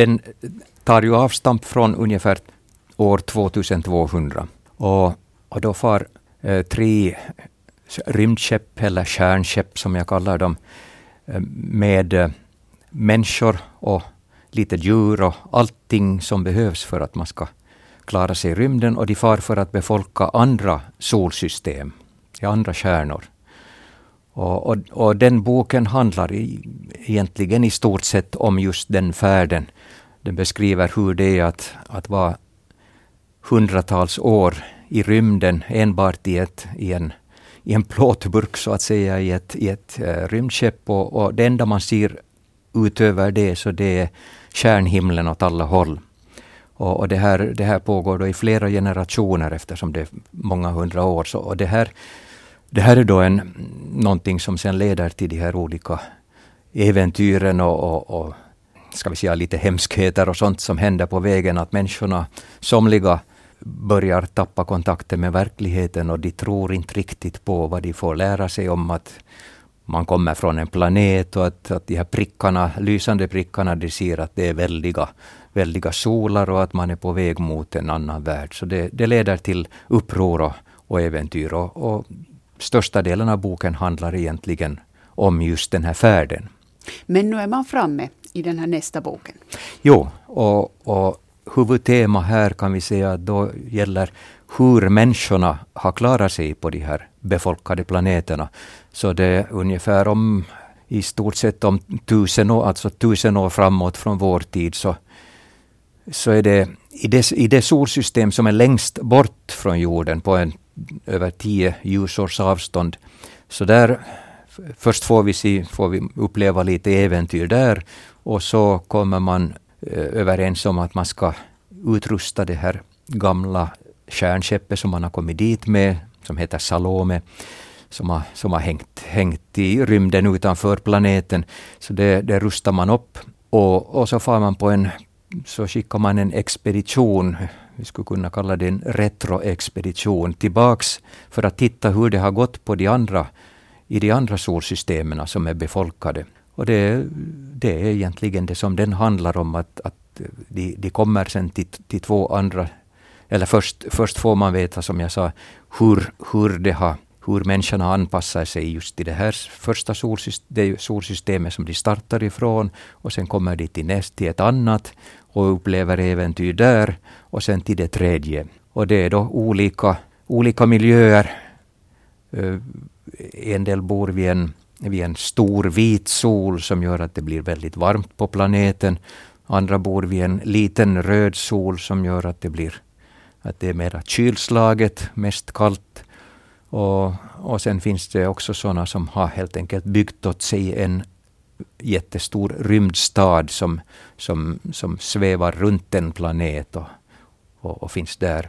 den tar ju avstamp från ungefär år 2200. Och, och då far eh, tre rymdskepp, eller kärnskepp som jag kallar dem, eh, med eh, människor och lite djur och allting som behövs för att man ska klara sig i rymden och de far för att befolka andra solsystem, i andra stjärnor. Och, och, och, den boken handlar i, egentligen i stort sett om just den färden. Den beskriver hur det är att, att vara hundratals år i rymden enbart i, ett, i, en, i en plåtburk så att säga i ett, i ett uh, rymdskepp och, och det enda man ser utöver det så det är stjärnhimlen åt alla håll. Och, och, det, här, det här pågår då i flera generationer eftersom det är många hundra år. Så, och det, här, det här är då en, någonting som sen leder till de här olika äventyren och, och, och ska vi säga lite hemskheter och sånt som händer på vägen. Att människorna, somliga börjar tappa kontakten med verkligheten och de tror inte riktigt på vad de får lära sig om att man kommer från en planet och att, att de här prickarna, lysande prickarna, de ser att det är väldiga, väldiga solar och att man är på väg mot en annan värld. Så det, det leder till uppror och, och äventyr. Och, och största delen av boken handlar egentligen om just den här färden. Men nu är man framme i den här nästa boken. Jo, och, och huvudtema här kan vi säga då gäller hur människorna har klarat sig på de här befolkade planeterna. Så det är ungefär om i stort sett om tusen år, alltså tusen år framåt från vår tid så, så är det i, det i det solsystem som är längst bort från jorden på en över tio ljusårs avstånd. Så där först får vi, se, får vi uppleva lite äventyr där och så kommer man eh, överens om att man ska utrusta det här gamla stjärnskeppet som man har kommit dit med, som heter Salome, som har, som har hängt, hängt i rymden utanför planeten. Så det, det rustar man upp och, och så far man på en, så skickar man en expedition, vi skulle kunna kalla det en retroexpedition, tillbaks för att titta hur det har gått på de andra, i de andra solsystemen som är befolkade. Och det, det är egentligen det som den handlar om, att, att de, de kommer sen till, till två andra eller först, först får man veta, som jag sa, hur, hur, det har, hur människan har anpassat sig just till det här första solsystemet, solsystemet som de startar ifrån och sen kommer de till näst, till ett annat och upplever äventyr där och sen till det tredje. Och det är då olika, olika miljöer. Eh, en del bor vid en, vid en stor vit sol som gör att det blir väldigt varmt på planeten. Andra bor vid en liten röd sol som gör att det blir att det är mera kylslaget, mest kallt. Och, och sen finns det också sådana som har helt enkelt byggt åt sig en jättestor rymdstad som, som, som svävar runt en planet och, och, och finns där.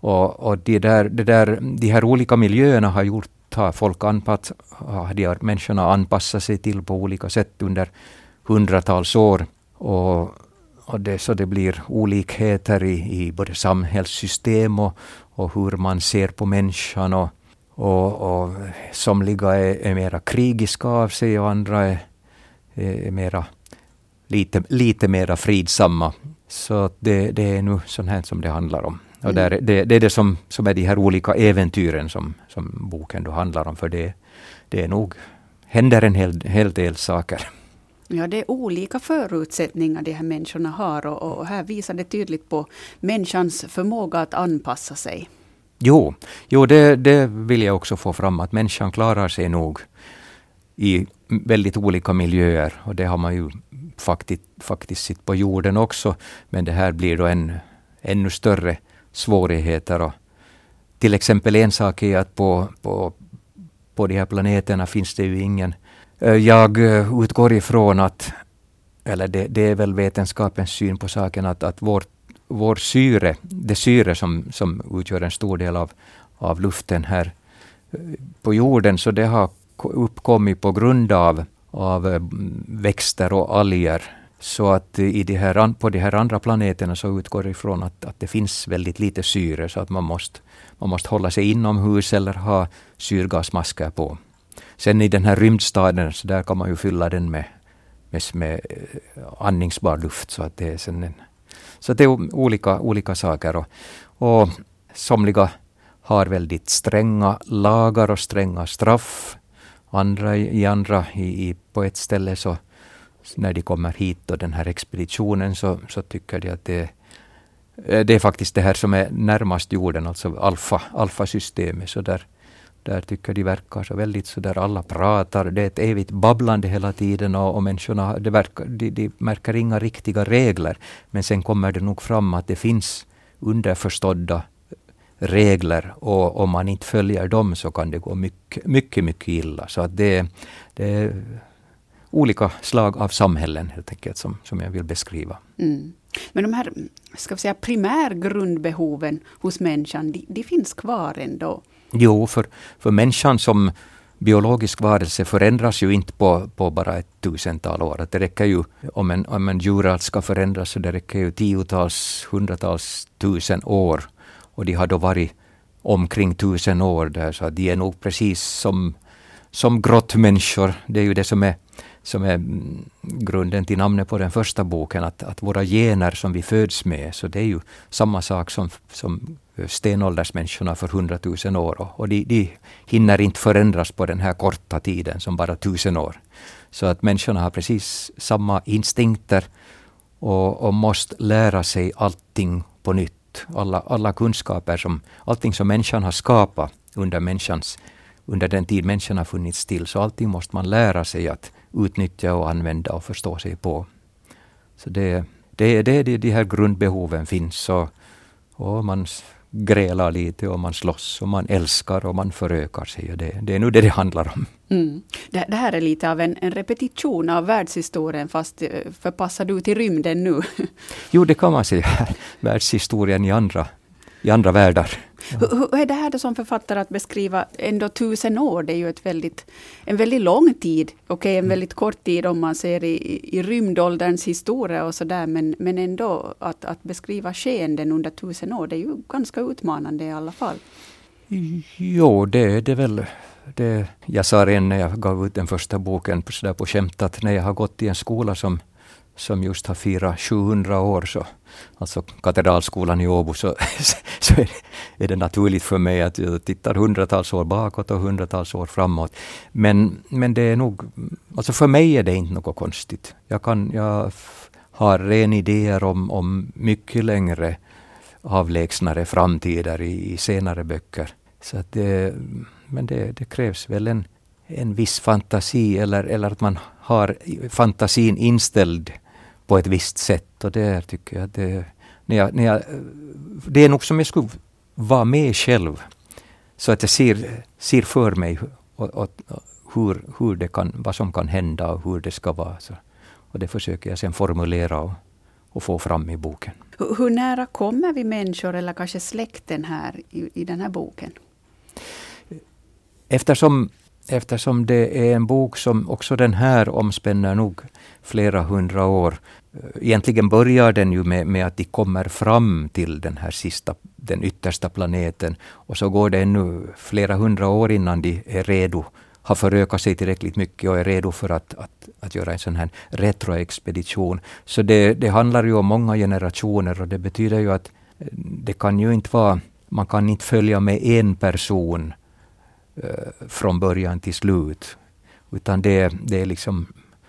Och, och de, där, det där, de här olika miljöerna har gjort har folk anpass, har de här människorna anpassat sig till på olika sätt under hundratals år. Och, och det, så det blir olikheter i, i både samhällssystem och, och hur man ser på människan. Och, och, och somliga är, är mera krigiska av sig och andra är, är mera, lite, lite mera fridsamma. Så det, det är nu sånt här som det handlar om. Och där, det, det är det som, som är de här olika äventyren som, som boken då handlar om. För det, det är nog, händer en hel, hel del saker. Ja, det är olika förutsättningar de här människorna har och, och, här visar det tydligt på människans förmåga att anpassa sig. Jo, jo det, det vill jag också få fram, att människan klarar sig nog i väldigt olika miljöer och det har man ju faktiskt, faktiskt sett på jorden också. Men det här blir då en, ännu större svårigheter. Och till exempel en sak är att på, på, på de här planeterna finns det ju ingen eh, jag eh, utgår ifrån att, eller det, det, är väl vetenskapens syn på saken, att, att vårt vår syre, det syre som, som utgör en stor del av, av luften här eh, på jorden, så det har uppkommit på grund av, av eh, växter och alger. Så att i de här, på de här andra planeterna så utgår det ifrån att, att det finns väldigt lite syre, så att man måste, man måste hålla sig inomhus eller ha syrgasmasker på. Sen i den här rymdstaden, så där kan man ju fylla den med, med, med eh, andningsbar luft. Så att det är, sen en, så det är olika, olika saker. Och, och somliga har väldigt stränga lagar och stränga straff. Andra i andra, i, i, på ett ställe så när de kommer hit och den här expeditionen så, så tycker de att det, eh, det är faktiskt det här som är närmast jorden, alltså alfa, alfasystemet. Så där, där tycker de verkar så väldigt så där alla pratar, det är ett evigt babblande hela tiden och, och människorna det verkar, de, de märker inga riktiga regler. Men sen kommer det nog fram att det finns underförstådda regler och om man inte följer dem så kan det gå mycket, mycket, mycket illa. Så att det, det är olika slag av samhällen helt enkelt som, som jag vill beskriva. Mm. Men de här ska vi säga, primärgrundbehoven hos människan, de, de finns kvar ändå? Jo, för, för människan som biologisk varelse förändras ju inte på, på bara ett tusental år. det räcker ju, om en, om en djurart ska förändras, så det räcker ju tiotals, hundratals, tusen år. Och de har då varit omkring tusen år där, så de är nog precis som, som grottmänniskor. Det är ju det som är, som är mm, grunden till namnet på den första boken, att, att våra gener som vi föds med, så det är ju samma sak som, som stenåldersmänniskorna för hundratusen år. Och de, de hinner inte förändras på den här korta tiden som bara tusen år. Så att människorna har precis samma instinkter och, och måste lära sig allting på nytt. Alla, alla kunskaper, som, allting som människan har skapat under, människans, under den tid människan har funnits till. Så allting måste man lära sig att utnyttja och använda och förstå sig på. Så det, det, det, det de här grundbehoven finns. Och, och man grälar lite och man slåss och man älskar och man förökar sig. Och det, det är nu det det handlar om. Mm. Det, det, här är lite av en, en, repetition av världshistorien fast eh, förpassar du till rymden nu? jo, det kan man säga. Världshistorien i andra, i andra världar. Hur, hur, är det här då som författare att beskriva ändå tusen år? Det är ju ett väldigt, en väldigt lång tid. Okej, okay, en mm. väldigt kort tid om man ser i, i rymdålderns historia och sådär. Men, men ändå att, att beskriva skeenden under tusen år, det är ju ganska utmanande i alla fall. Jo, det är det väl. Det, jag sa redan när jag gav ut den första boken så där på skämt att när jag har gått i en skola som som just har firat 700 år, så, alltså Katedralskolan i Åbo, så, så är, det, är det naturligt för mig att jag tittar hundratals år bakåt och hundratals år framåt. Men, men det är nog, alltså för mig är det inte något konstigt. Jag, kan, jag har ren idéer om, om mycket längre avlägsnare framtider i, i senare böcker. Så att det, men det, det krävs väl en, en viss fantasi eller, eller att man har fantasin inställd på ett visst sätt. Och det tycker jag, det, när jag, när jag, det är nog som jag skulle vara med själv. Så att jag ser, ser för mig och, och, hur, hur det kan, vad som kan hända och hur det ska vara. Så, och det försöker jag sen formulera och, och få fram i boken. Hur, hur, nära kommer vi människor eller kanske släkten här i, i den här boken? Eftersom, eftersom det är en bok som också den här omspänner nog flera hundra år. Eh, egentligen börjar den ju med, med, att de kommer fram till den här sista, den yttersta planeten. Och så går det ännu flera hundra år innan de är redo, har förökat sig tillräckligt mycket och är redo för att, att, att göra en sån här retroexpedition. Så det, det handlar ju om många generationer och det betyder ju att eh, det kan ju inte vara, man kan inte följa med en person Eh, från början till slut. Utan det, det är liksom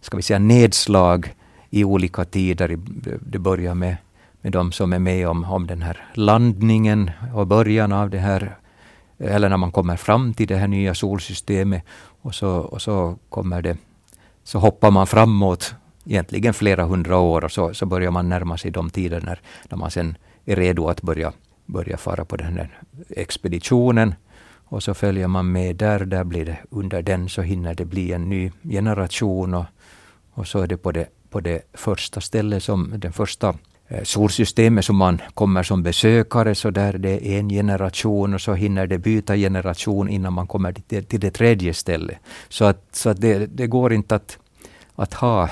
ska vi säga, nedslag i olika tider. Det börjar med, med de som är med om, om den här landningen och början av det här, eller när man kommer fram till det här nya solsystemet. Och så, och så kommer det, så hoppar man framåt egentligen flera hundra år och så, så börjar man närma sig de tider när, när man sen är redo att börja, börja fara på den här expeditionen. Och så följer man med där, där blir det, under den så hinner det bli en ny generation och och så är det på det, på det första stället, som den första eh, solsystemet som man kommer som besökare, så där det är en generation och så hinner det byta generation innan man kommer till, till det tredje stället. Så att, så att det, det går inte att, att ha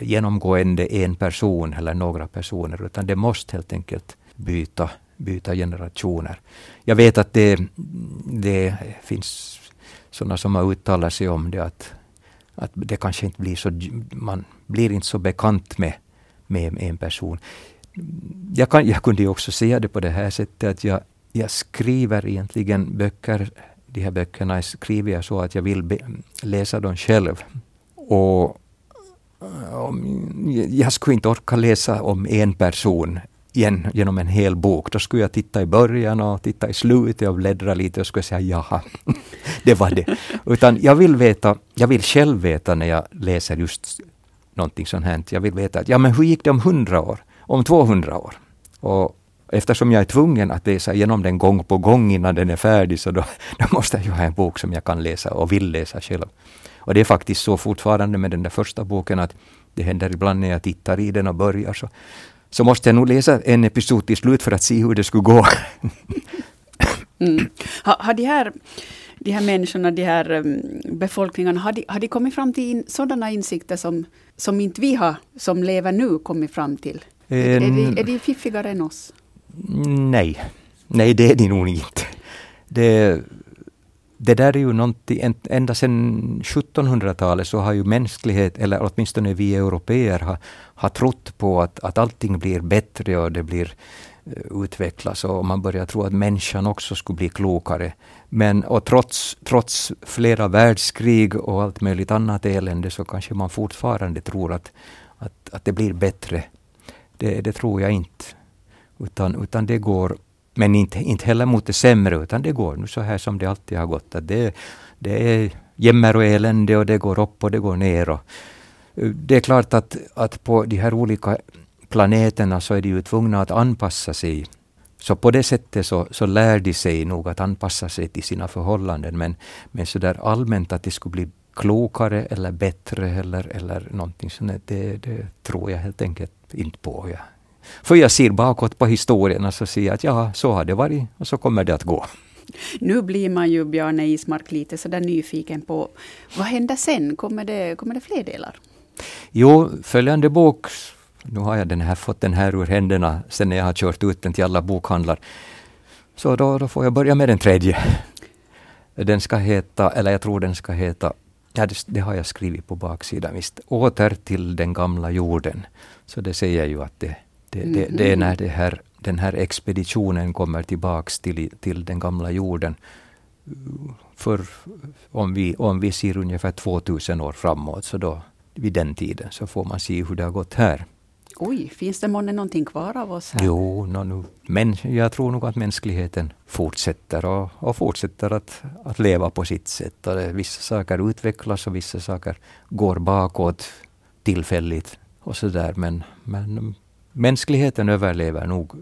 genomgående en person eller några personer, utan det måste helt enkelt byta, byta generationer. Jag vet att det, det finns sådana som har uttalat sig om det, att att det kanske inte blir så... Man blir inte så bekant med, med en person. Jag, kan, jag kunde också säga det på det här sättet att jag, jag skriver egentligen böcker, de här böckerna skriver jag så att jag vill be, läsa dem själv. Och jag skulle inte orka läsa om en person igen, genom en hel bok. Då skulle jag titta i början och titta i slutet och bläddra lite och skulle säga jaha, det var det. Utan jag vill veta, jag vill själv veta när jag läser just någonting sånt här. Jag vill veta, ja men hur gick det om hundra år? Om 200 år? Och eftersom jag är tvungen att läsa igenom den gång på gång innan den är färdig, så då, då måste jag ju ha en bok som jag kan läsa och vill läsa själv. Och det är faktiskt så fortfarande med den där första boken att det händer ibland när jag tittar i den och börjar så, så måste jag nog läsa en episod till slut för att se hur det skulle gå. mm. Har, har de, här, de här människorna, de här um, befolkningarna, har de, har de kommit fram till in, sådana insikter som, som inte vi har, som lever nu, kommit fram till? En, är, de, är de fiffigare än oss? Nej, nej det är de nog inte. Det, det där är ju någonting, ända sedan 1700-talet så har ju mänsklighet, eller åtminstone vi europeer, har, har trott på att, att allting blir bättre och det blir eh, utvecklas och man börjar tro att människan också skulle bli klokare. Men och trots, trots flera världskrig och allt möjligt annat elände så kanske man fortfarande tror att, att, att det blir bättre. Det, det tror jag inte. Utan, utan det går men inte, inte heller mot det sämre, utan det går nu så här som det alltid har gått. Att det, det är jämmer och elände och det går upp och det går ner. Och, eh, det är klart att, att på de här olika planeterna så är de ju tvungna att anpassa sig. Så på det sättet så, så lär de sig nog att anpassa sig till sina förhållanden. Men, men så där allmänt att det skulle bli klokare eller bättre eller, eller någonting sånt, det, det tror jag helt enkelt inte på. Ja. För jag ser bakåt på historien och så ser jag att ja, så har det varit och så kommer det att gå. Nu blir man ju, Bjarne Ismark, lite sådär nyfiken på vad händer sen? Kommer det, kommer det fler delar? Jo, följande bok, nu har jag den här, fått den här ur händerna sen när jag har kört ut den till alla bokhandlar. Så då, då får jag börja med den tredje. Den ska heta, eller jag tror den ska heta, ja det, det har jag skrivit på baksidan visst, Åter till den gamla jorden. Så det säger ju att det, det, det, det, är när det här, den här expeditionen kommer tillbaks till, till den gamla jorden. För om vi, om vi ser ungefär 2000 år framåt, så då vid den tiden så får man se hur det har gått här. Oj, finns det månne någonting kvar av oss här? Jo, no, no, men jag tror nog att mänskligheten fortsätter och, och fortsätter att, att leva på sitt sätt. Och det, vissa saker utvecklas och vissa saker går bakåt tillfälligt och sådär. Men, men mänskligheten överlever nog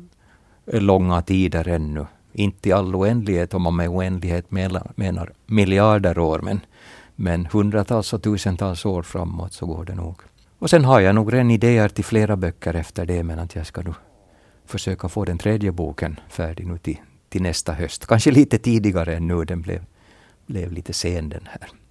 långa tider ännu. Inte i all oändlighet, om man med oändlighet menar miljarder år, men, men hundratals och tusentals år framåt så går det nog. Och sen har jag nog redan idéer till flera böcker efter det, men att jag ska nu försöka få den tredje boken färdig nu till, till nästa höst. Kanske lite tidigare än nu, den blev, blev lite sen den här.